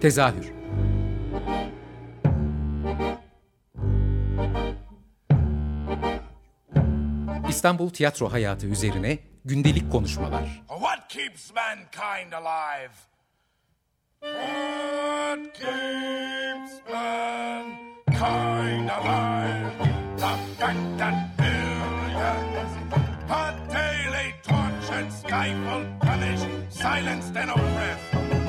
Tezahür İstanbul tiyatro hayatı üzerine gündelik konuşmalar. What keeps mankind alive? What keeps mankind alive? The that billions are daily tortured, stifled, punished, silenced and oppressed.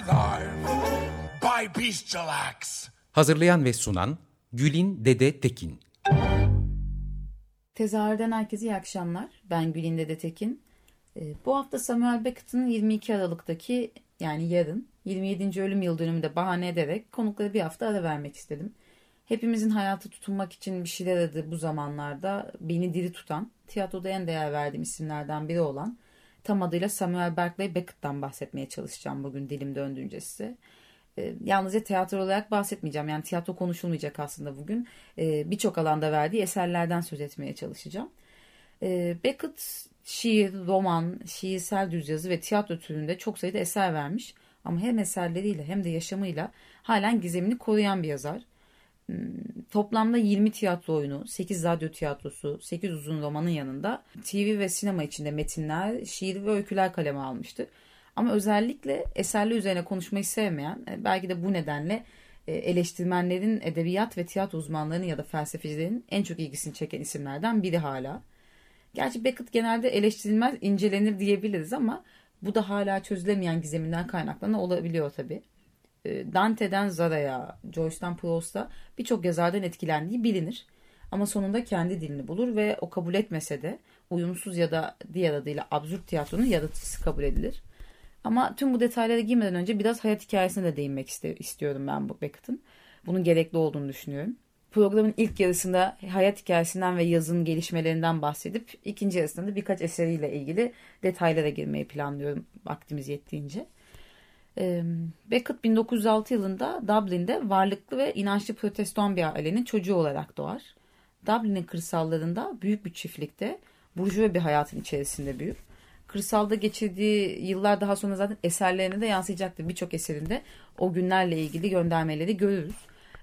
By. Hazırlayan ve sunan Gülin Dede Tekin Tezahürden herkese iyi akşamlar. Ben Gülin Dede Tekin. Ee, bu hafta Samuel Beckett'ın 22 Aralık'taki yani yarın 27. ölüm yıl dönümünde bahane ederek konuklara bir hafta ara vermek istedim. Hepimizin hayatı tutunmak için bir şeyler aradığı bu zamanlarda beni diri tutan, tiyatroda en değer verdiğim isimlerden biri olan tam adıyla Samuel Berkeley Beckett'tan bahsetmeye çalışacağım bugün dilim döndüğünce size e, yalnızca tiyatro olarak bahsetmeyeceğim. Yani tiyatro konuşulmayacak aslında bugün. E, Birçok alanda verdiği eserlerden söz etmeye çalışacağım. E, Beckett şiir, roman, şiirsel düz yazı ve tiyatro türünde çok sayıda eser vermiş. Ama hem eserleriyle hem de yaşamıyla halen gizemini koruyan bir yazar. Hmm, toplamda 20 tiyatro oyunu, 8 radyo tiyatrosu, 8 uzun romanın yanında TV ve sinema içinde metinler, şiir ve öyküler kaleme almıştı. Ama özellikle eserli üzerine konuşmayı sevmeyen, e, belki de bu nedenle e, eleştirmenlerin, edebiyat ve tiyatro uzmanlarının ya da felsefecilerin en çok ilgisini çeken isimlerden biri hala. Gerçi Beckett genelde eleştirilmez, incelenir diyebiliriz ama bu da hala çözülemeyen gizeminden kaynaklanan olabiliyor tabi. E, Dante'den Zara'ya, Joyce'dan Proust'a birçok yazardan etkilendiği bilinir. Ama sonunda kendi dilini bulur ve o kabul etmese de uyumsuz ya da diğer adıyla absürt tiyatronun yaratıcısı kabul edilir. Ama tüm bu detaylara girmeden önce biraz hayat hikayesine de değinmek istiyorum ben bu Beckett'ın. Bunun gerekli olduğunu düşünüyorum. Programın ilk yarısında hayat hikayesinden ve yazın gelişmelerinden bahsedip ikinci yarısında da birkaç eseriyle ilgili detaylara girmeyi planlıyorum vaktimiz yettiğince. Beckett 1906 yılında Dublin'de varlıklı ve inançlı protestan bir ailenin çocuğu olarak doğar. Dublin'in kırsallarında büyük bir çiftlikte burjuva bir hayatın içerisinde büyür kırsalda geçirdiği yıllar daha sonra zaten eserlerine de yansıyacaktır. Birçok eserinde o günlerle ilgili göndermeleri görürüz.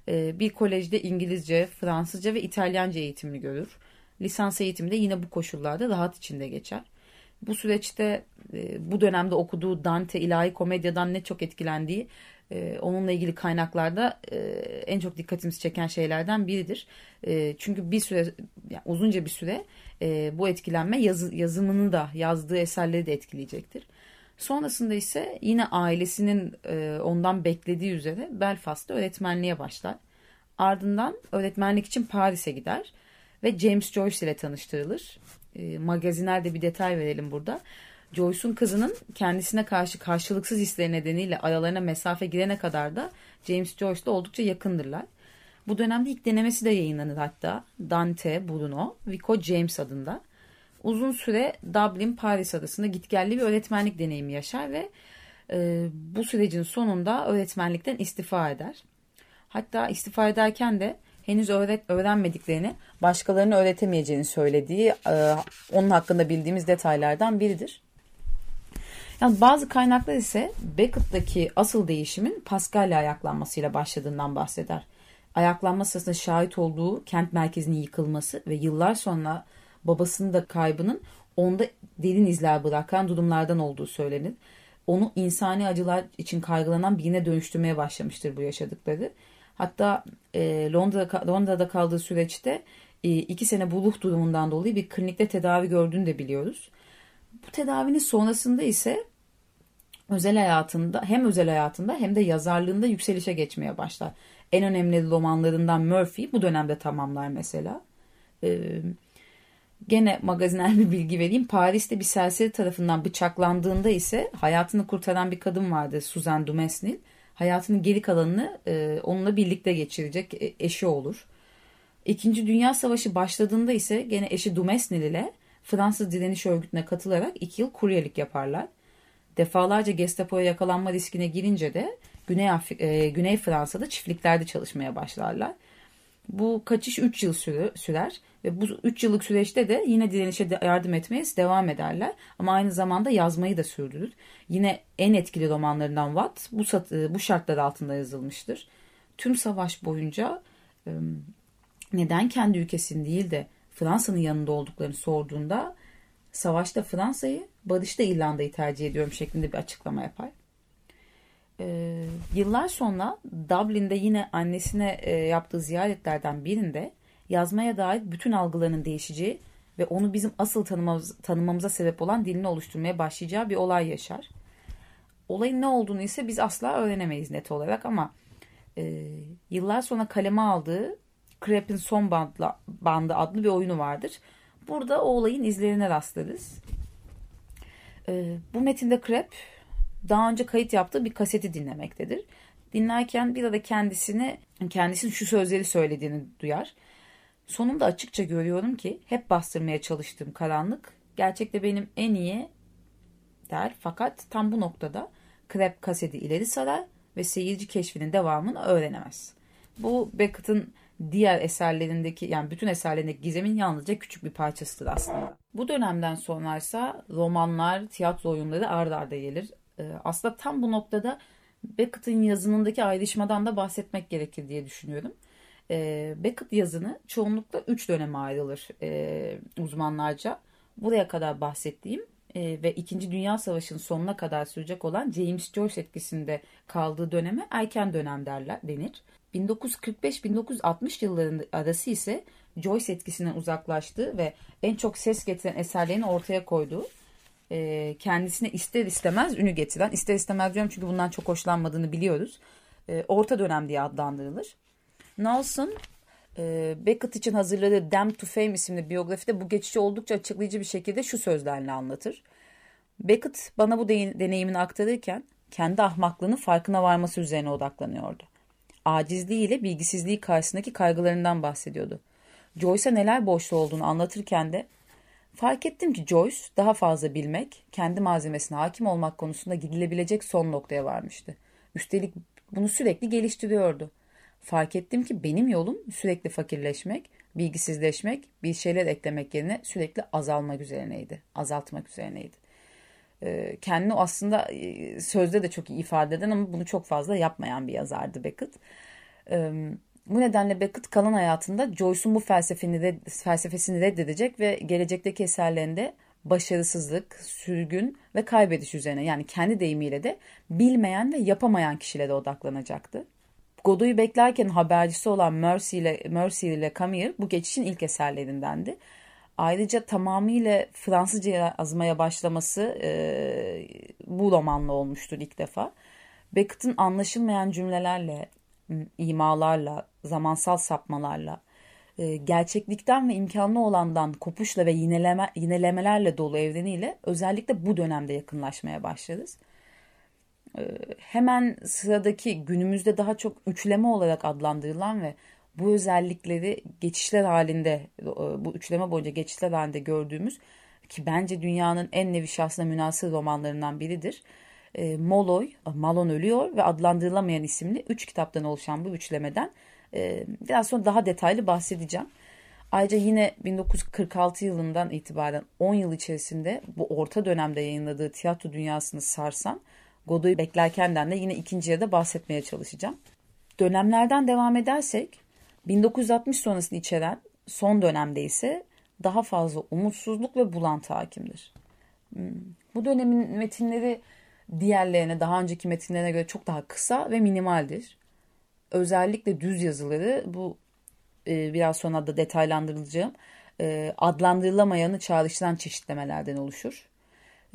Bir kolejde İngilizce, Fransızca ve İtalyanca eğitimini görür. Lisans eğitimi de yine bu koşullarda rahat içinde geçer. Bu süreçte e, bu dönemde okuduğu Dante ilahi komedyadan ne çok etkilendiği e, onunla ilgili kaynaklarda e, en çok dikkatimizi çeken şeylerden biridir. çünkü bir süre yani uzunca bir süre bu etkilenme yazı, yazımını da yazdığı eserleri de etkileyecektir. Sonrasında ise yine ailesinin ondan beklediği üzere Belfast'ta öğretmenliğe başlar. Ardından öğretmenlik için Paris'e gider ve James Joyce ile tanıştırılır. E, magazinerde bir detay verelim burada. Joyce'un kızının kendisine karşı karşılıksız hisleri nedeniyle aralarına mesafe girene kadar da James Joyce ile oldukça yakındırlar. Bu dönemde ilk denemesi de yayınlanır hatta. Dante Bruno, Vico James adında. Uzun süre Dublin, Paris arasında gitgelli bir öğretmenlik deneyimi yaşar ve e, bu sürecin sonunda öğretmenlikten istifa eder. Hatta istifa ederken de henüz öğret öğrenmediklerini başkalarına öğretemeyeceğini söylediği e, onun hakkında bildiğimiz detaylardan biridir. Yani bazı kaynaklar ise Beckett'taki asıl değişimin Pascal'le ayaklanmasıyla başladığından bahseder ayaklanma sırasında şahit olduğu kent merkezinin yıkılması ve yıllar sonra babasının da kaybının onda derin izler bırakan durumlardan olduğu söylenir. Onu insani acılar için kaygılanan birine dönüştürmeye başlamıştır bu yaşadıkları. Hatta e, Londra, Londra'da kaldığı süreçte e, iki sene buluh durumundan dolayı bir klinikte tedavi gördüğünü de biliyoruz. Bu tedavinin sonrasında ise özel hayatında hem özel hayatında hem de yazarlığında yükselişe geçmeye başlar en önemli romanlarından Murphy bu dönemde tamamlar mesela. Ee, gene magazinel bir bilgi vereyim. Paris'te bir serseri tarafından bıçaklandığında ise hayatını kurtaran bir kadın vardı Suzanne Dumesnil. Hayatının geri kalanını e, onunla birlikte geçirecek e, eşi olur. İkinci Dünya Savaşı başladığında ise gene eşi Dumesnil ile Fransız direniş örgütüne katılarak iki yıl kuryelik yaparlar. Defalarca Gestapo'ya yakalanma riskine girince de Güney, Afri e, Güney Fransa'da çiftliklerde çalışmaya başlarlar. Bu kaçış 3 yıl sürer ve bu 3 yıllık süreçte de yine direnişe yardım etmeye devam ederler. Ama aynı zamanda yazmayı da sürdürür. Yine en etkili romanlarından Watt bu, bu şartlar altında yazılmıştır. Tüm savaş boyunca neden kendi ülkesini değil de Fransa'nın yanında olduklarını sorduğunda savaşta Fransa'yı, barışta İrlanda'yı tercih ediyorum şeklinde bir açıklama yapar. Ee, yıllar sonra Dublin'de yine annesine e, yaptığı ziyaretlerden birinde yazmaya dair bütün algılarının değişeceği ve onu bizim asıl tanımamız, tanımamıza sebep olan dilini oluşturmaya başlayacağı bir olay yaşar. Olayın ne olduğunu ise biz asla öğrenemeyiz net olarak ama e, yıllar sonra kaleme aldığı Crap'in Son bandla, Bandı adlı bir oyunu vardır. Burada o olayın izlerine rastlarız. E, bu metinde Crap daha önce kayıt yaptığı bir kaseti dinlemektedir. Dinlerken bir arada kendisini kendisinin şu sözleri söylediğini duyar. Sonunda açıkça görüyorum ki hep bastırmaya çalıştığım karanlık gerçekte benim en iyi der. Fakat tam bu noktada Crab kaseti ileri sarar ve seyirci keşfinin devamını öğrenemez. Bu Beckett'ın diğer eserlerindeki yani bütün eserlerindeki gizemin yalnızca küçük bir parçasıdır aslında. Bu dönemden sonra ise romanlar, tiyatro oyunları ard arda gelir. Ee, aslında tam bu noktada Beckett'in yazınındaki ayrışmadan da bahsetmek gerekir diye düşünüyorum. Ee, Beckett yazını çoğunlukla üç döneme ayrılır e, uzmanlarca. Buraya kadar bahsettiğim e, ve İkinci Dünya Savaşı'nın sonuna kadar sürecek olan James Joyce etkisinde kaldığı döneme erken dönem derler denir. 1945-1960 yıllarında arası ise Joyce etkisinden uzaklaştığı ve en çok ses getiren eserlerini ortaya koyduğu e, kendisine ister istemez ünü getiren, ister istemez diyorum çünkü bundan çok hoşlanmadığını biliyoruz. E, orta dönem diye adlandırılır. Nelson e, Beckett için hazırladığı Damn to Fame isimli biyografide bu geçişi oldukça açıklayıcı bir şekilde şu sözlerle anlatır. Beckett bana bu deneyimini aktarırken kendi ahmaklığının farkına varması üzerine odaklanıyordu. Acizliği ile bilgisizliği karşısındaki kaygılarından bahsediyordu. Joyce'a neler boşluğu olduğunu anlatırken de fark ettim ki Joyce daha fazla bilmek, kendi malzemesine hakim olmak konusunda gidilebilecek son noktaya varmıştı. Üstelik bunu sürekli geliştiriyordu. Fark ettim ki benim yolum sürekli fakirleşmek, bilgisizleşmek, bir şeyler eklemek yerine sürekli azalmak üzerineydi. Azaltmak üzerineydi. Ee, kendini aslında e, sözde de çok iyi ifade eden ama bunu çok fazla yapmayan bir yazardı Beckett. Bu nedenle Beckett kalan hayatında Joyce'un bu felsefesini, red, felsefesini reddedecek ve gelecekteki eserlerinde başarısızlık, sürgün ve kaybediş üzerine yani kendi deyimiyle de bilmeyen ve yapamayan kişilere odaklanacaktı. Godot'u beklerken habercisi olan Mercy ile, Mercy ile Camille bu geçişin ilk eserlerindendi. Ayrıca tamamıyla Fransızca yazmaya başlaması e, bu romanla olmuştur ilk defa. Beckett'in anlaşılmayan cümlelerle, imalarla, zamansal sapmalarla, e, gerçeklikten ve imkanlı olandan kopuşla ve yineleme, yinelemelerle dolu evreniyle özellikle bu dönemde yakınlaşmaya başlarız. Ee, hemen sıradaki günümüzde daha çok üçleme olarak adlandırılan ve bu özellikleri geçişler halinde e, bu üçleme boyunca geçişler halinde gördüğümüz ki bence dünyanın en nevi şahsına münasır romanlarından biridir. E, Moloy, Malon Ölüyor ve Adlandırılamayan isimli üç kitaptan oluşan bu üçlemeden e, biraz sonra daha detaylı bahsedeceğim. Ayrıca yine 1946 yılından itibaren 10 yıl içerisinde bu orta dönemde yayınladığı tiyatro dünyasını sarsan Godoy'u beklerkenden de yine ikinci yarıda bahsetmeye çalışacağım. Dönemlerden devam edersek 1960 sonrasını içeren son dönemde ise daha fazla umutsuzluk ve bulantı hakimdir. Hmm, bu dönemin metinleri diğerlerine daha önceki metinlerine göre çok daha kısa ve minimaldir. Özellikle düz yazıları bu e, biraz sonra da detaylandırılacağım e, adlandırılamayanı çağrıştıran çeşitlemelerden oluşur.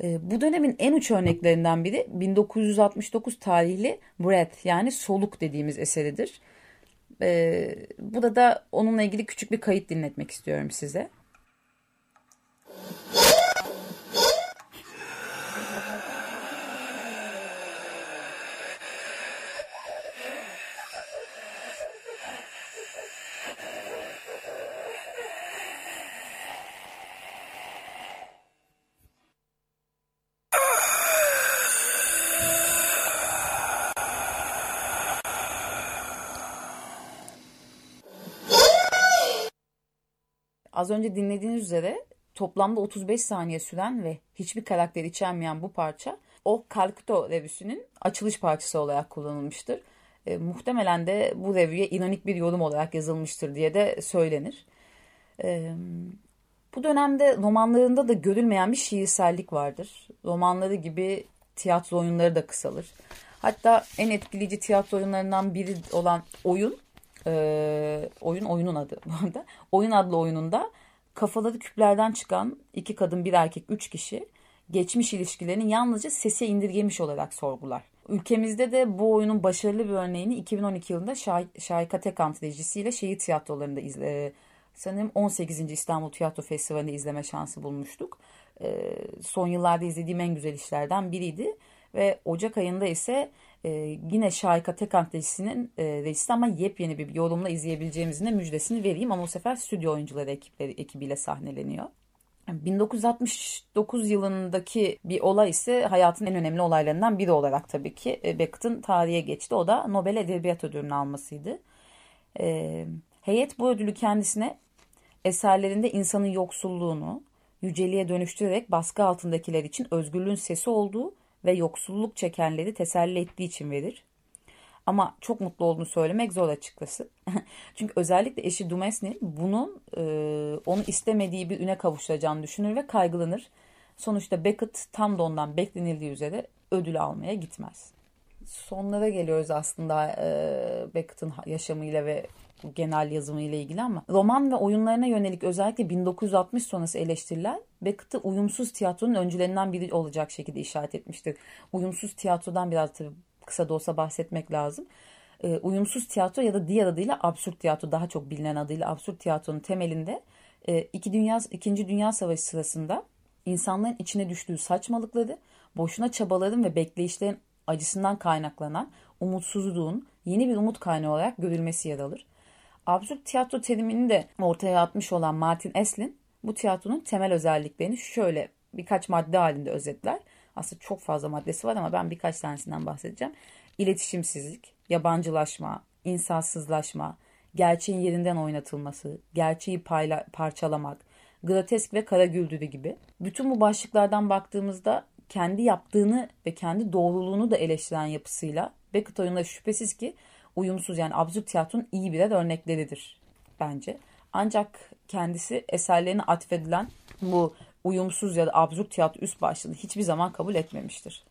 E, bu dönemin en uç örneklerinden biri 1969 tarihli Breath yani soluk dediğimiz eseridir. E, burada da onunla ilgili küçük bir kayıt dinletmek istiyorum size. Az önce dinlediğiniz üzere toplamda 35 saniye süren ve hiçbir karakter içermeyen bu parça o Calcutta revüsünün açılış parçası olarak kullanılmıştır. E, muhtemelen de bu revüye ironik bir yorum olarak yazılmıştır diye de söylenir. E, bu dönemde romanlarında da görülmeyen bir şiirsellik vardır. Romanları gibi tiyatro oyunları da kısalır. Hatta en etkileyici tiyatro oyunlarından biri olan oyun, e, oyun oyunun adı bu arada. Oyun adlı oyununda kafaları küplerden çıkan iki kadın bir erkek üç kişi geçmiş ilişkilerini yalnızca sese indirgemiş olarak sorgular. Ülkemizde de bu oyunun başarılı bir örneğini 2012 yılında Şah Şahika Tekant rejisiyle şehir tiyatrolarında izle, sanırım 18. İstanbul Tiyatro Festivali'nde izleme şansı bulmuştuk. E, son yıllarda izlediğim en güzel işlerden biriydi. Ve Ocak ayında ise e, yine Şahika Tekant rejisinin e, rejisi ama yepyeni bir yorumla izleyebileceğimizin de müjdesini vereyim. Ama bu sefer stüdyo oyuncuları ekipleri, ekibiyle sahneleniyor. 1969 yılındaki bir olay ise hayatın en önemli olaylarından biri olarak tabii ki e, Beckett'in tarihe geçti. O da Nobel Edebiyat Ödülünü almasıydı. E, heyet bu ödülü kendisine eserlerinde insanın yoksulluğunu yüceliğe dönüştürerek baskı altındakiler için özgürlüğün sesi olduğu ve yoksulluk çekenleri teselli ettiği için verir. Ama çok mutlu olduğunu söylemek zor açıkçası. Çünkü özellikle eşi Dumesny bunun e, onu istemediği bir üne kavuşacağını düşünür ve kaygılanır. Sonuçta Beckett tam da ondan beklenildiği üzere ödül almaya gitmez. Sonlara geliyoruz aslında e, Beckett'ın yaşamıyla ve genel yazımı ile ilgili ama roman ve oyunlarına yönelik özellikle 1960 sonrası eleştiriler Beckett'ı uyumsuz tiyatronun öncülerinden biri olacak şekilde işaret etmiştir. Uyumsuz tiyatrodan biraz tabii kısa da olsa bahsetmek lazım. E, uyumsuz tiyatro ya da diğer adıyla absürt tiyatro daha çok bilinen adıyla absürt tiyatronun temelinde e, iki dünya, İkinci Dünya Savaşı sırasında insanların içine düştüğü saçmalıkları, boşuna çabaların ve bekleyişlerin acısından kaynaklanan umutsuzluğun yeni bir umut kaynağı olarak görülmesi yer alır. Absürt tiyatro terimini de ortaya atmış olan Martin Eslin bu tiyatronun temel özelliklerini şöyle birkaç madde halinde özetler. Aslında çok fazla maddesi var ama ben birkaç tanesinden bahsedeceğim. İletişimsizlik, yabancılaşma, insansızlaşma, gerçeğin yerinden oynatılması, gerçeği payla, parçalamak, grotesk ve kara güldürü gibi. Bütün bu başlıklardan baktığımızda kendi yaptığını ve kendi doğruluğunu da eleştiren yapısıyla Beckett oyunları şüphesiz ki uyumsuz yani absürt tiyatronun iyi birer örnekleridir bence. Ancak kendisi eserlerine atfedilen bu uyumsuz ya da absürt tiyatro üst başlığını hiçbir zaman kabul etmemiştir.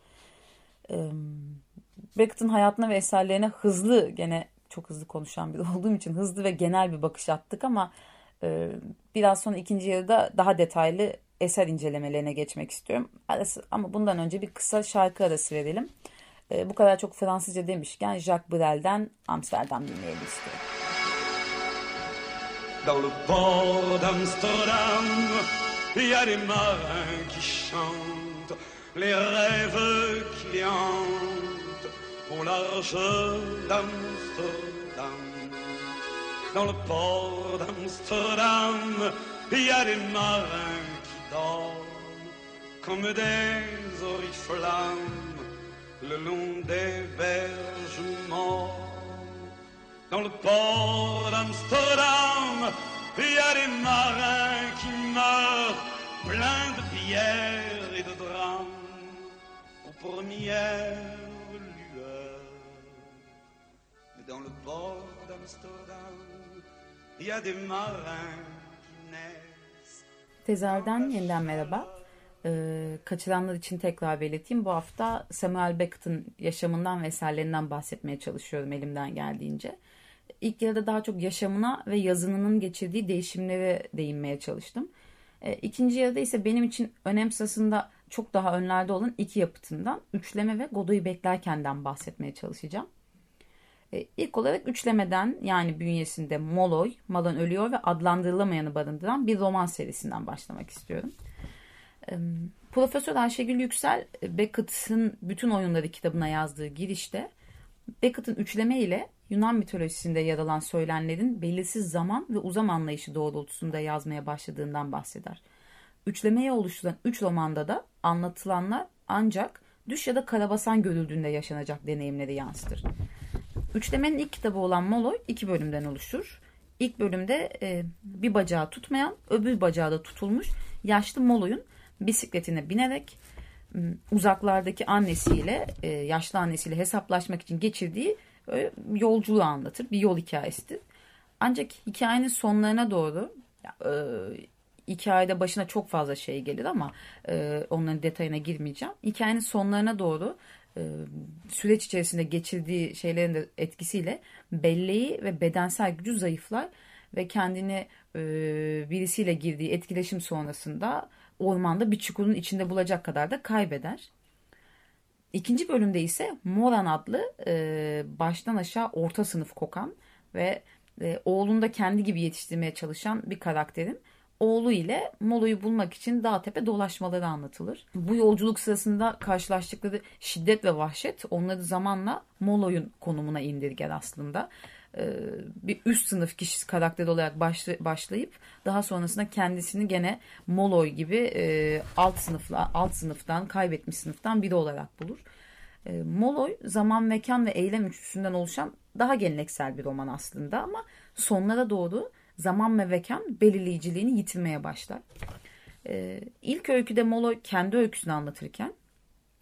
Beckett'in hayatına ve eserlerine hızlı gene çok hızlı konuşan biri olduğum için hızlı ve genel bir bakış attık ama biraz sonra ikinci yarıda daha detaylı eser incelemelerine geçmek istiyorum. Ama bundan önce bir kısa şarkı arası verelim. Bu kadar çok Fransızca demişken Jacques Brel'den Amsterdam dinleyelim istiyorum. Dans le port d'Amsterdam il y a des marins qui chantent les rêves qui hantent au large d'Amsterdam. Dans le port d'Amsterdam, il y a des marins qui dorment comme des oriflammes le long des berges morts. Dans le port d'Amsterdam, il y a des marins qui meurent pleins de pierres et de drames aux premières lueurs. Mais dans le port d'Amsterdam, il y a des marins qui naissent. Tezer'den yeniden merhaba. Ee, kaçıranlar için tekrar belirteyim. Bu hafta Samuel Beckett'ın yaşamından ve eserlerinden bahsetmeye çalışıyorum elimden geldiğince. İlk yarıda daha çok yaşamına ve yazınının geçirdiği değişimlere değinmeye çalıştım. E, ikinci yarıda ise benim için önem sırasında çok daha önlerde olan iki yapıtından Üçleme ve Godoy'u Beklerken'den bahsetmeye çalışacağım. E, ilk olarak Üçleme'den yani bünyesinde Moloy, Malan Ölüyor ve adlandırılamayanı barındıran bir roman serisinden başlamak istiyorum. E, Profesör Ayşegül Yüksel, Beckett'ın Bütün Oyunları kitabına yazdığı girişte Beckett'ın üçleme ile Yunan mitolojisinde yer alan söylenlerin belirsiz zaman ve uzam anlayışı doğrultusunda yazmaya başladığından bahseder. Üçlemeye oluşturan üç romanda da anlatılanlar ancak düş ya da karabasan görüldüğünde yaşanacak deneyimleri yansıtır. Üçlemenin ilk kitabı olan Moloy iki bölümden oluşur. İlk bölümde e, bir bacağı tutmayan, öbür bacağı da tutulmuş yaşlı Molo'yun bisikletine binerek uzaklardaki annesiyle, e, yaşlı annesiyle hesaplaşmak için geçirdiği e, yolculuğu anlatır. Bir yol hikayesidir. Ancak hikayenin sonlarına doğru e, hikayede başına çok fazla şey gelir ama onların detayına girmeyeceğim. Hikayenin sonlarına doğru süreç içerisinde geçirdiği şeylerin de etkisiyle belleği ve bedensel gücü zayıflar ve kendini birisiyle girdiği etkileşim sonrasında ormanda bir çukurun içinde bulacak kadar da kaybeder. İkinci bölümde ise Moran adlı e, baştan aşağı orta sınıf kokan ve e, oğlunu da kendi gibi yetiştirmeye çalışan bir karakterin oğlu ile Molo'yu bulmak için dağ tepe dolaşmaları anlatılır. Bu yolculuk sırasında karşılaştıkları şiddet ve vahşet onları zamanla Molo'yun konumuna indirger aslında. Ee, bir üst sınıf kişisi karakter olarak başlayıp daha sonrasında kendisini gene Moloy gibi e, alt sınıfla alt sınıftan kaybetmiş sınıftan biri olarak bulur. E, Moloy zaman, mekan ve eylem üçlüsünden oluşan daha geleneksel bir roman aslında ama sonlara doğru zaman ve mekan belirleyiciliğini yitirmeye başlar. E, ilk öyküde Moloy kendi öyküsünü anlatırken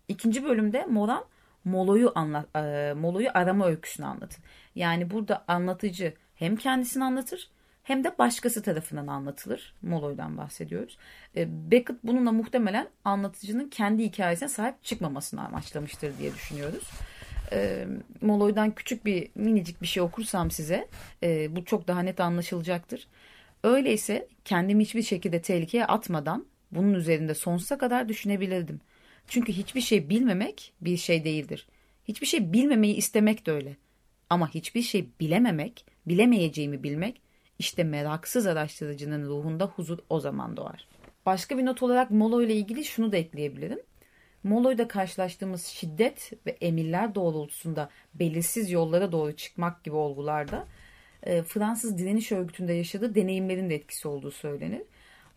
ikinci bölümde Moran Molo'yu anlat, e, Molo'yu arama öyküsünü anlatır. Yani burada anlatıcı hem kendisini anlatır hem de başkası tarafından anlatılır. Molo'dan bahsediyoruz. E, Beckett bununla muhtemelen anlatıcının kendi hikayesine sahip çıkmamasını amaçlamıştır diye düşünüyoruz. E, Molo'dan küçük bir minicik bir şey okursam size e, bu çok daha net anlaşılacaktır. Öyleyse kendimi hiçbir şekilde tehlikeye atmadan bunun üzerinde sonsuza kadar düşünebilirdim. Çünkü hiçbir şey bilmemek bir şey değildir. Hiçbir şey bilmemeyi istemek de öyle. Ama hiçbir şey bilememek, bilemeyeceğimi bilmek işte meraksız araştırıcının ruhunda huzur o zaman doğar. Başka bir not olarak Molo ile ilgili şunu da ekleyebilirim. Molo'yla karşılaştığımız şiddet ve emirler doğrultusunda belirsiz yollara doğru çıkmak gibi olgularda e, Fransız direniş örgütünde yaşadığı deneyimlerin de etkisi olduğu söylenir.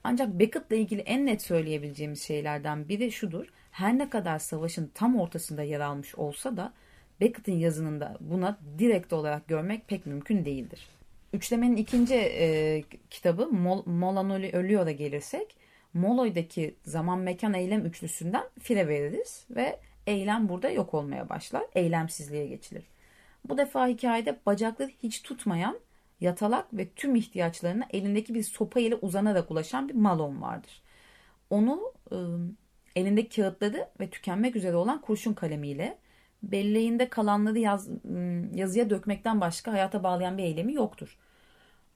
Ancak Beckett'la ilgili en net söyleyebileceğimiz şeylerden biri şudur. Her ne kadar savaşın tam ortasında yer almış olsa da Beckett'in yazınında buna direkt olarak görmek pek mümkün değildir. Üçlemenin ikinci e, kitabı Mol, Molan Ölüyor'a gelirsek Moloy'daki zaman mekan eylem üçlüsünden fire veririz ve eylem burada yok olmaya başlar. Eylemsizliğe geçilir. Bu defa hikayede bacakları hiç tutmayan yatalak ve tüm ihtiyaçlarına elindeki bir sopa ile uzanarak ulaşan bir Malon vardır. Onu e, elindeki kağıtları ve tükenmek üzere olan kurşun kalemiyle belleğinde kalanları yaz, yazıya dökmekten başka hayata bağlayan bir eylemi yoktur.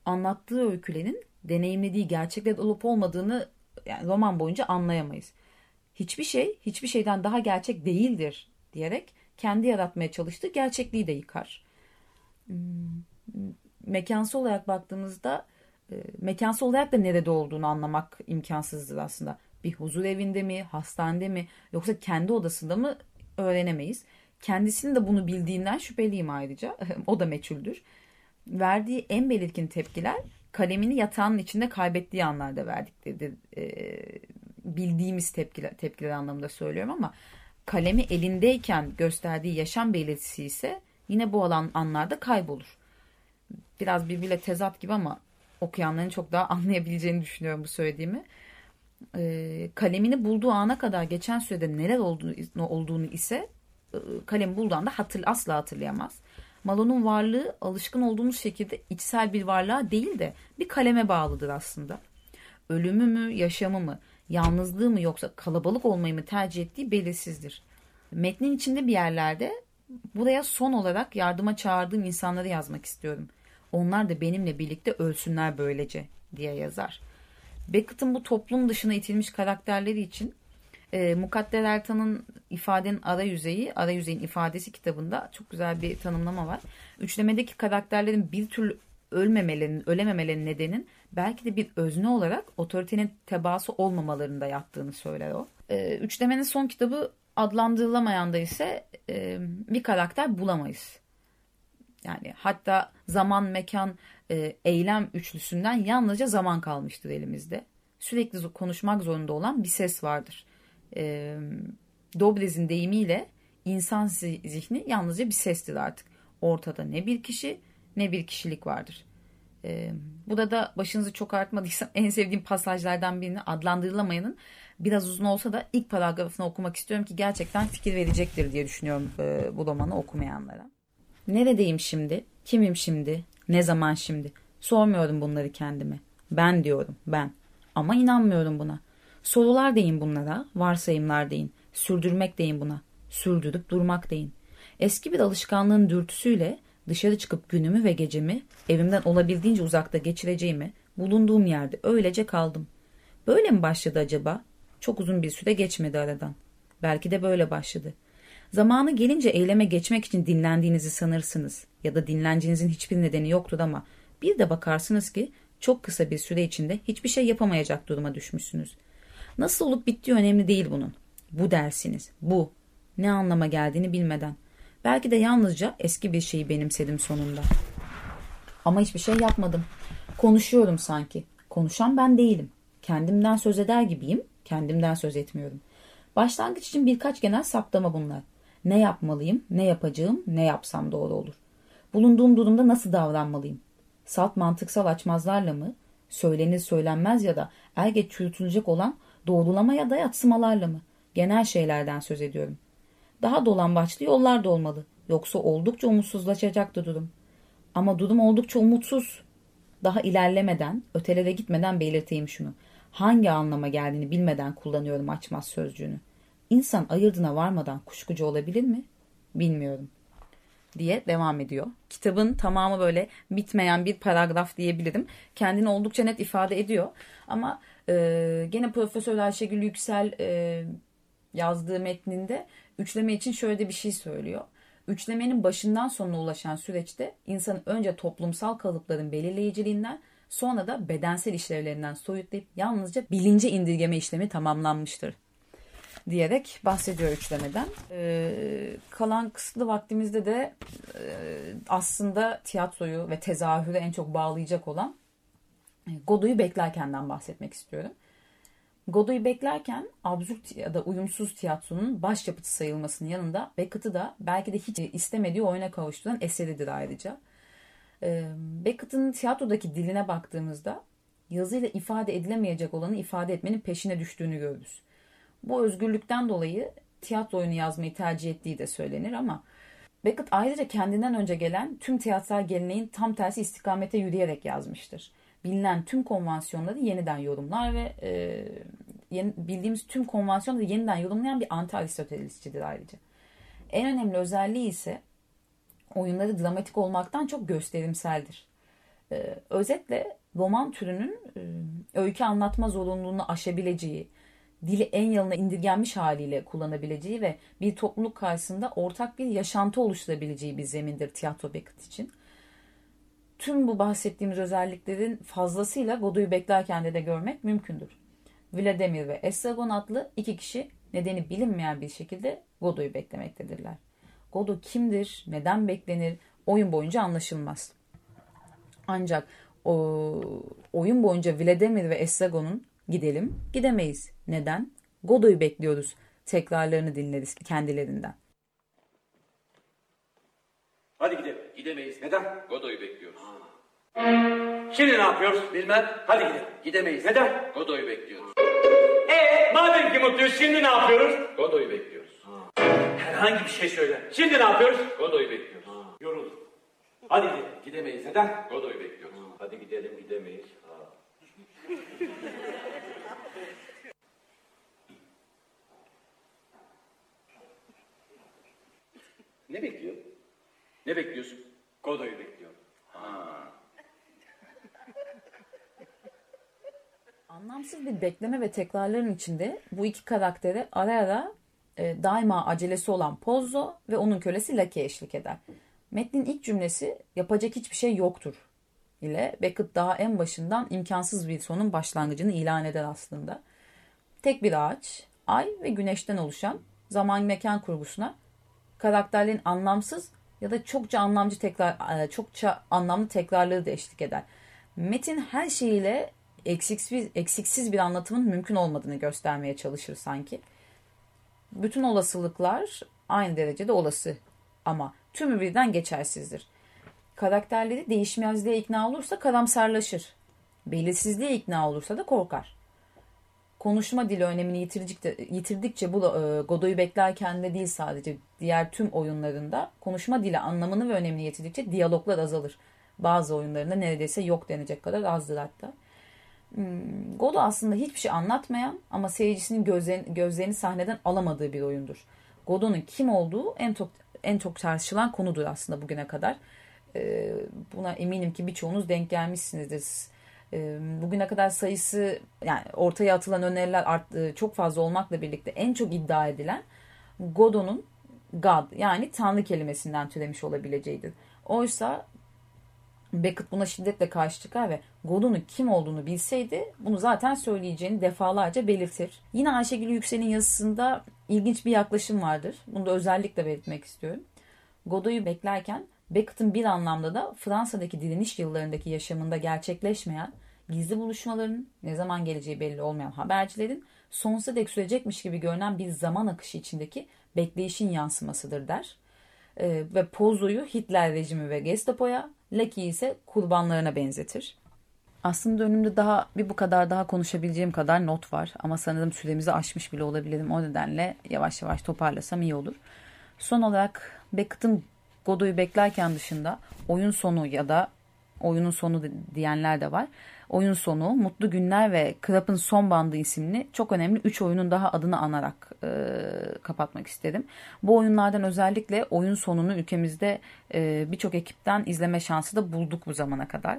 Anlattığı öykülerin deneyimlediği gerçekler olup olmadığını yani roman boyunca anlayamayız. Hiçbir şey hiçbir şeyden daha gerçek değildir diyerek kendi yaratmaya çalıştığı gerçekliği de yıkar. Mekansı olarak baktığımızda mekansı olarak da nerede olduğunu anlamak imkansızdır aslında. Bir huzur evinde mi, hastanede mi yoksa kendi odasında mı öğrenemeyiz. Kendisinin de bunu bildiğinden şüpheliyim ayrıca. o da meçhuldür. Verdiği en belirgin tepkiler kalemini yatağının içinde kaybettiği anlarda verdikleridir. E, bildiğimiz tepkiler, tepkiler anlamında söylüyorum ama kalemi elindeyken gösterdiği yaşam belirtisi ise yine bu alan anlarda kaybolur. Biraz birbiriyle tezat gibi ama okuyanların çok daha anlayabileceğini düşünüyorum bu söylediğimi. E, kalemini bulduğu ana kadar geçen sürede neler olduğunu, olduğunu ise e, kalemi bulduğu anda hatır, asla hatırlayamaz. Malon'un varlığı alışkın olduğumuz şekilde içsel bir varlığa değil de bir kaleme bağlıdır aslında. Ölümü mü, yaşamı mı, yalnızlığı mı yoksa kalabalık olmayı mı tercih ettiği belirsizdir. Metnin içinde bir yerlerde buraya son olarak yardıma çağırdığım insanları yazmak istiyorum. Onlar da benimle birlikte ölsünler böylece diye yazar. Beckett'ın bu toplum dışına itilmiş karakterleri için e, Mukadder Ertan'ın ifadenin ara yüzeyi, ara yüzeyin ifadesi kitabında çok güzel bir tanımlama var. Üçlemedeki karakterlerin bir türlü ölmemelerinin, ölememelerinin nedenin belki de bir özne olarak otoritenin tebaası olmamalarında yattığını söyler o. E, üçlemenin son kitabı adlandırılamayan da ise e, bir karakter bulamayız. Yani hatta zaman, mekan, e, eylem üçlüsünden yalnızca zaman kalmıştır elimizde. Sürekli konuşmak zorunda olan bir ses vardır e, Dobrez'in deyimiyle insan zihni yalnızca bir sestir artık. Ortada ne bir kişi ne bir kişilik vardır. E, burada da başınızı çok artmadıysa en sevdiğim pasajlardan birini adlandırılamayanın biraz uzun olsa da ilk paragrafını okumak istiyorum ki gerçekten fikir verecektir diye düşünüyorum e, bu romanı okumayanlara. Neredeyim şimdi? Kimim şimdi? Ne zaman şimdi? Sormuyorum bunları kendime. Ben diyorum, ben. Ama inanmıyorum buna. Sorular deyin bunlara, varsayımlar deyin. Sürdürmek deyin buna. Sürdürüp durmak deyin. Eski bir alışkanlığın dürtüsüyle dışarı çıkıp günümü ve gecemi evimden olabildiğince uzakta geçireceğimi bulunduğum yerde öylece kaldım. Böyle mi başladı acaba? Çok uzun bir süre geçmedi aradan. Belki de böyle başladı. Zamanı gelince eyleme geçmek için dinlendiğinizi sanırsınız ya da dinlencenizin hiçbir nedeni yoktur ama bir de bakarsınız ki çok kısa bir süre içinde hiçbir şey yapamayacak duruma düşmüşsünüz. Nasıl olup bittiği önemli değil bunun. Bu dersiniz. Bu. Ne anlama geldiğini bilmeden. Belki de yalnızca eski bir şeyi benimsedim sonunda. Ama hiçbir şey yapmadım. Konuşuyorum sanki. Konuşan ben değilim. Kendimden söz eder gibiyim. Kendimden söz etmiyorum. Başlangıç için birkaç genel saptama bunlar. Ne yapmalıyım, ne yapacağım, ne yapsam doğru olur. Bulunduğum durumda nasıl davranmalıyım? Salt mantıksal açmazlarla mı? Söylenir söylenmez ya da er geç çürütülecek olan doğrulama ya da yatsımalarla mı? Genel şeylerden söz ediyorum. Daha dolambaçlı yollar da olmalı. Yoksa oldukça umutsuzlaşacaktı durum. Ama durum oldukça umutsuz. Daha ilerlemeden, ötelere gitmeden belirteyim şunu. Hangi anlama geldiğini bilmeden kullanıyorum açmaz sözcüğünü. İnsan ayırdına varmadan kuşkucu olabilir mi? Bilmiyorum diye devam ediyor. Kitabın tamamı böyle bitmeyen bir paragraf diyebilirim. Kendini oldukça net ifade ediyor. Ama e, gene Profesör Ayşegül Yüksel e, yazdığı metninde üçleme için şöyle bir şey söylüyor. Üçlemenin başından sonuna ulaşan süreçte insanın önce toplumsal kalıpların belirleyiciliğinden sonra da bedensel işlevlerinden soyutlayıp yalnızca bilince indirgeme işlemi tamamlanmıştır diyerek bahsediyor üçlemeden. Ee, kalan kısıtlı vaktimizde de e, aslında tiyatroyu ve tezahürü en çok bağlayacak olan Godoy'u beklerkenden bahsetmek istiyorum. Godoy'u beklerken absürt ya da uyumsuz tiyatronun başyapıtı sayılmasının yanında Beckett'ı da belki de hiç istemediği oyuna kavuşturan eseridir ayrıca. Ee, Beckett'ın tiyatrodaki diline baktığımızda yazıyla ifade edilemeyecek olanı ifade etmenin peşine düştüğünü görürüz. Bu özgürlükten dolayı tiyatro oyunu yazmayı tercih ettiği de söylenir ama Beckett ayrıca kendinden önce gelen tüm tiyatral geleneğin tam tersi istikamete yürüyerek yazmıştır. Bilinen tüm konvansiyonları yeniden yorumlar ve e, yeni, bildiğimiz tüm konvansiyonları yeniden yorumlayan bir anti-Aristotelesçidir ayrıca. En önemli özelliği ise oyunları dramatik olmaktan çok gösterimseldir. Ee, özetle roman türünün e, öykü anlatma zorunluluğunu aşabileceği, dili en yalına indirgenmiş haliyle kullanabileceği ve bir topluluk karşısında ortak bir yaşantı oluşturabileceği bir zemindir tiyatro Beckett için. Tüm bu bahsettiğimiz özelliklerin fazlasıyla Godoy'u beklerken de, de görmek mümkündür. Vladimir ve Estragon adlı iki kişi nedeni bilinmeyen bir şekilde Godoy'u beklemektedirler. Godo kimdir, neden beklenir oyun boyunca anlaşılmaz. Ancak o, oyun boyunca Vladimir ve Estragon'un gidelim gidemeyiz. Neden? Godoy'u bekliyoruz. Tekrarlarını dinleriz kendilerinden. Hadi gidelim. Gidemeyiz. Neden? Godoy'u bekliyoruz. Şimdi ne yapıyoruz? Bilmem. Hadi gidelim. Gidemeyiz. Neden? Godoy'u bekliyoruz. Ee, madem ki mutluyuz şimdi ne yapıyoruz? Godoy'u bekliyoruz. Herhangi bir şey söyle. Şimdi ne yapıyoruz? Godoy'u bekliyoruz. Yorulduk. Hadi gidelim. Gidemeyiz. Neden? Godoy'u bekliyoruz. Hadi gidelim gidemeyiz. Ha. Ne bekliyor? Ne bekliyorsun? Godoy'u bekliyorum. Anlamsız bir bekleme ve tekrarların içinde bu iki karaktere ara ara e, daima acelesi olan Pozzo ve onun kölesi Lucky eşlik eder. Metnin ilk cümlesi yapacak hiçbir şey yoktur ile Beckett daha en başından imkansız bir sonun başlangıcını ilan eder aslında. Tek bir ağaç, ay ve güneşten oluşan zaman mekan kurgusuna karakterlerin anlamsız ya da çokça anlamcı tekrar e, çokça anlamlı tekrarları da eşlik eder. Metin her şeyiyle eksiksiz, eksiksiz bir anlatımın mümkün olmadığını göstermeye çalışır sanki. Bütün olasılıklar aynı derecede olası ama tümü birden geçersizdir. Karakterleri değişmezliğe ikna olursa karamsarlaşır. Belirsizliğe ikna olursa da korkar. Konuşma dili önemini yitirdikçe, yitirdikçe bu e, Godoy'u beklerken de değil sadece diğer tüm oyunlarında konuşma dili anlamını ve önemini yitirdikçe diyaloglar azalır. Bazı oyunlarında neredeyse yok denecek kadar azdır hatta. Hmm, Godo aslında hiçbir şey anlatmayan ama seyircisinin gözlerini, gözlerini sahneden alamadığı bir oyundur. Godo'nun kim olduğu en çok en çok tartışılan konudur aslında bugüne kadar. Ee, buna eminim ki birçoğunuz denk gelmişsinizdir. Ee, bugüne kadar sayısı yani ortaya atılan öneriler art, e, çok fazla olmakla birlikte en çok iddia edilen Godon'un God yani Tanrı kelimesinden türemiş olabileceğidir. Oysa Beckett buna şiddetle karşı çıkar ve Godun'un kim olduğunu bilseydi bunu zaten söyleyeceğini defalarca belirtir. Yine Ayşegül Yüksel'in yazısında ilginç bir yaklaşım vardır. Bunu da özellikle belirtmek istiyorum. Godot'u beklerken Beckett'ın bir anlamda da Fransa'daki direniş yıllarındaki yaşamında gerçekleşmeyen gizli buluşmaların, ne zaman geleceği belli olmayan habercilerin sonsuza dek sürecekmiş gibi görünen bir zaman akışı içindeki bekleyişin yansımasıdır der. Ee, ve Pozo'yu Hitler rejimi ve Gestapo'ya, Lucky'yi ise kurbanlarına benzetir. Aslında önümde daha bir bu kadar daha konuşabileceğim kadar not var ama sanırım süremizi aşmış bile olabilirim. O nedenle yavaş yavaş toparlasam iyi olur. Son olarak Beckett'ın Godoy'u beklerken dışında oyun sonu ya da oyunun sonu diyenler de var. Oyun sonu, Mutlu Günler ve Krap'ın Son Bandı isimli çok önemli 3 oyunun daha adını anarak e, kapatmak istedim. Bu oyunlardan özellikle oyun sonunu ülkemizde e, birçok ekipten izleme şansı da bulduk bu zamana kadar.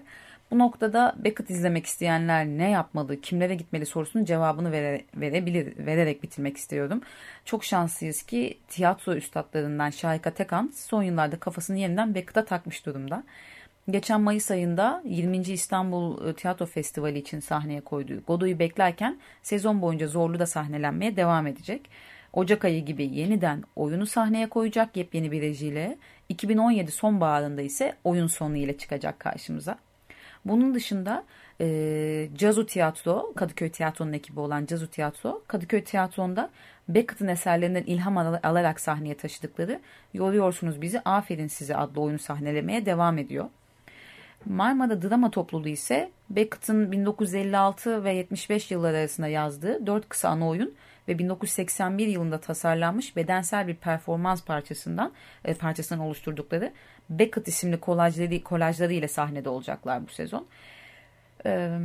Bu noktada Beckett izlemek isteyenler ne yapmalı, kimlere gitmeli sorusunun cevabını vere, verebilir, vererek bitirmek istiyorum. Çok şanslıyız ki tiyatro üstadlarından Şahika Tekan son yıllarda kafasını yeniden Beckett'a takmış durumda. Geçen Mayıs ayında 20. İstanbul e, Tiyatro Festivali için sahneye koyduğu Godoy'u beklerken sezon boyunca zorlu da sahnelenmeye devam edecek. Ocak ayı gibi yeniden oyunu sahneye koyacak yepyeni bir rejiyle. 2017 sonbaharında ise oyun sonu ile çıkacak karşımıza. Bunun dışında e, Cazu Tiyatro, Kadıköy Tiyatro'nun ekibi olan Cazu Tiyatro, Kadıköy Tiyatro'nda Beckett'ın eserlerinden ilham alarak sahneye taşıdıkları Yoruyorsunuz Bizi Aferin Size adlı oyunu sahnelemeye devam ediyor. Marmara Drama Topluluğu ise Beckett'ın 1956 ve 75 yılları arasında yazdığı dört kısa ana oyun ve 1981 yılında tasarlanmış bedensel bir performans parçasından e, parçasından oluşturdukları Beckett isimli kolajları, kolajları ile sahnede olacaklar bu sezon. Ee,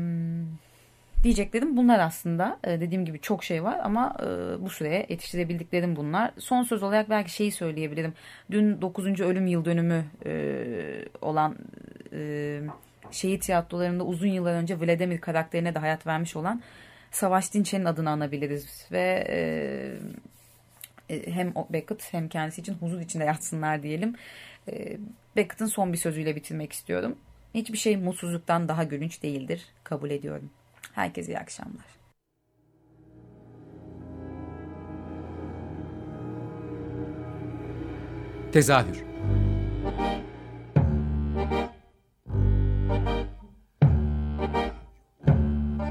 diyeceklerim bunlar aslında. Ee, dediğim gibi çok şey var ama e, bu süreye yetiştirebildiklerim bunlar. Son söz olarak belki şeyi söyleyebilirim. Dün 9. ölüm yıl dönümü e, olan e, şehit tiyatrolarında uzun yıllar önce Vladimir karakterine de hayat vermiş olan Savaş Dinçer'in adını anabiliriz ve e, e, hem Beckett hem kendisi için huzur içinde yatsınlar diyelim. E, Beckett'ın son bir sözüyle bitirmek istiyorum. Hiçbir şey mutsuzluktan daha gülünç değildir. Kabul ediyorum. Herkese iyi akşamlar. Tezahür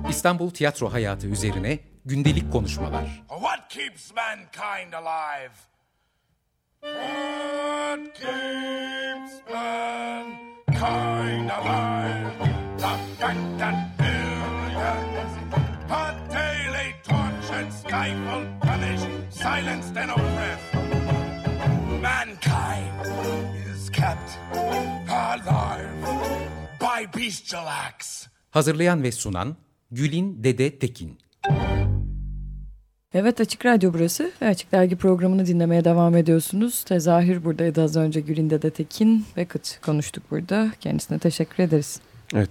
İstanbul tiyatro hayatı üzerine gündelik konuşmalar. What keeps mankind alive? What keeps mankind alive? The and billions, tortured, stifled, punished, silenced and oppressed. Mankind is kept alive by bestial acts. Hazırlayan ve sunan Gülin Dede Tekin. Evet Açık Radyo burası Açık Dergi programını dinlemeye devam ediyorsunuz. Tezahür buradaydı az önce Gülin Dede Tekin ve Kıç konuştuk burada. Kendisine teşekkür ederiz.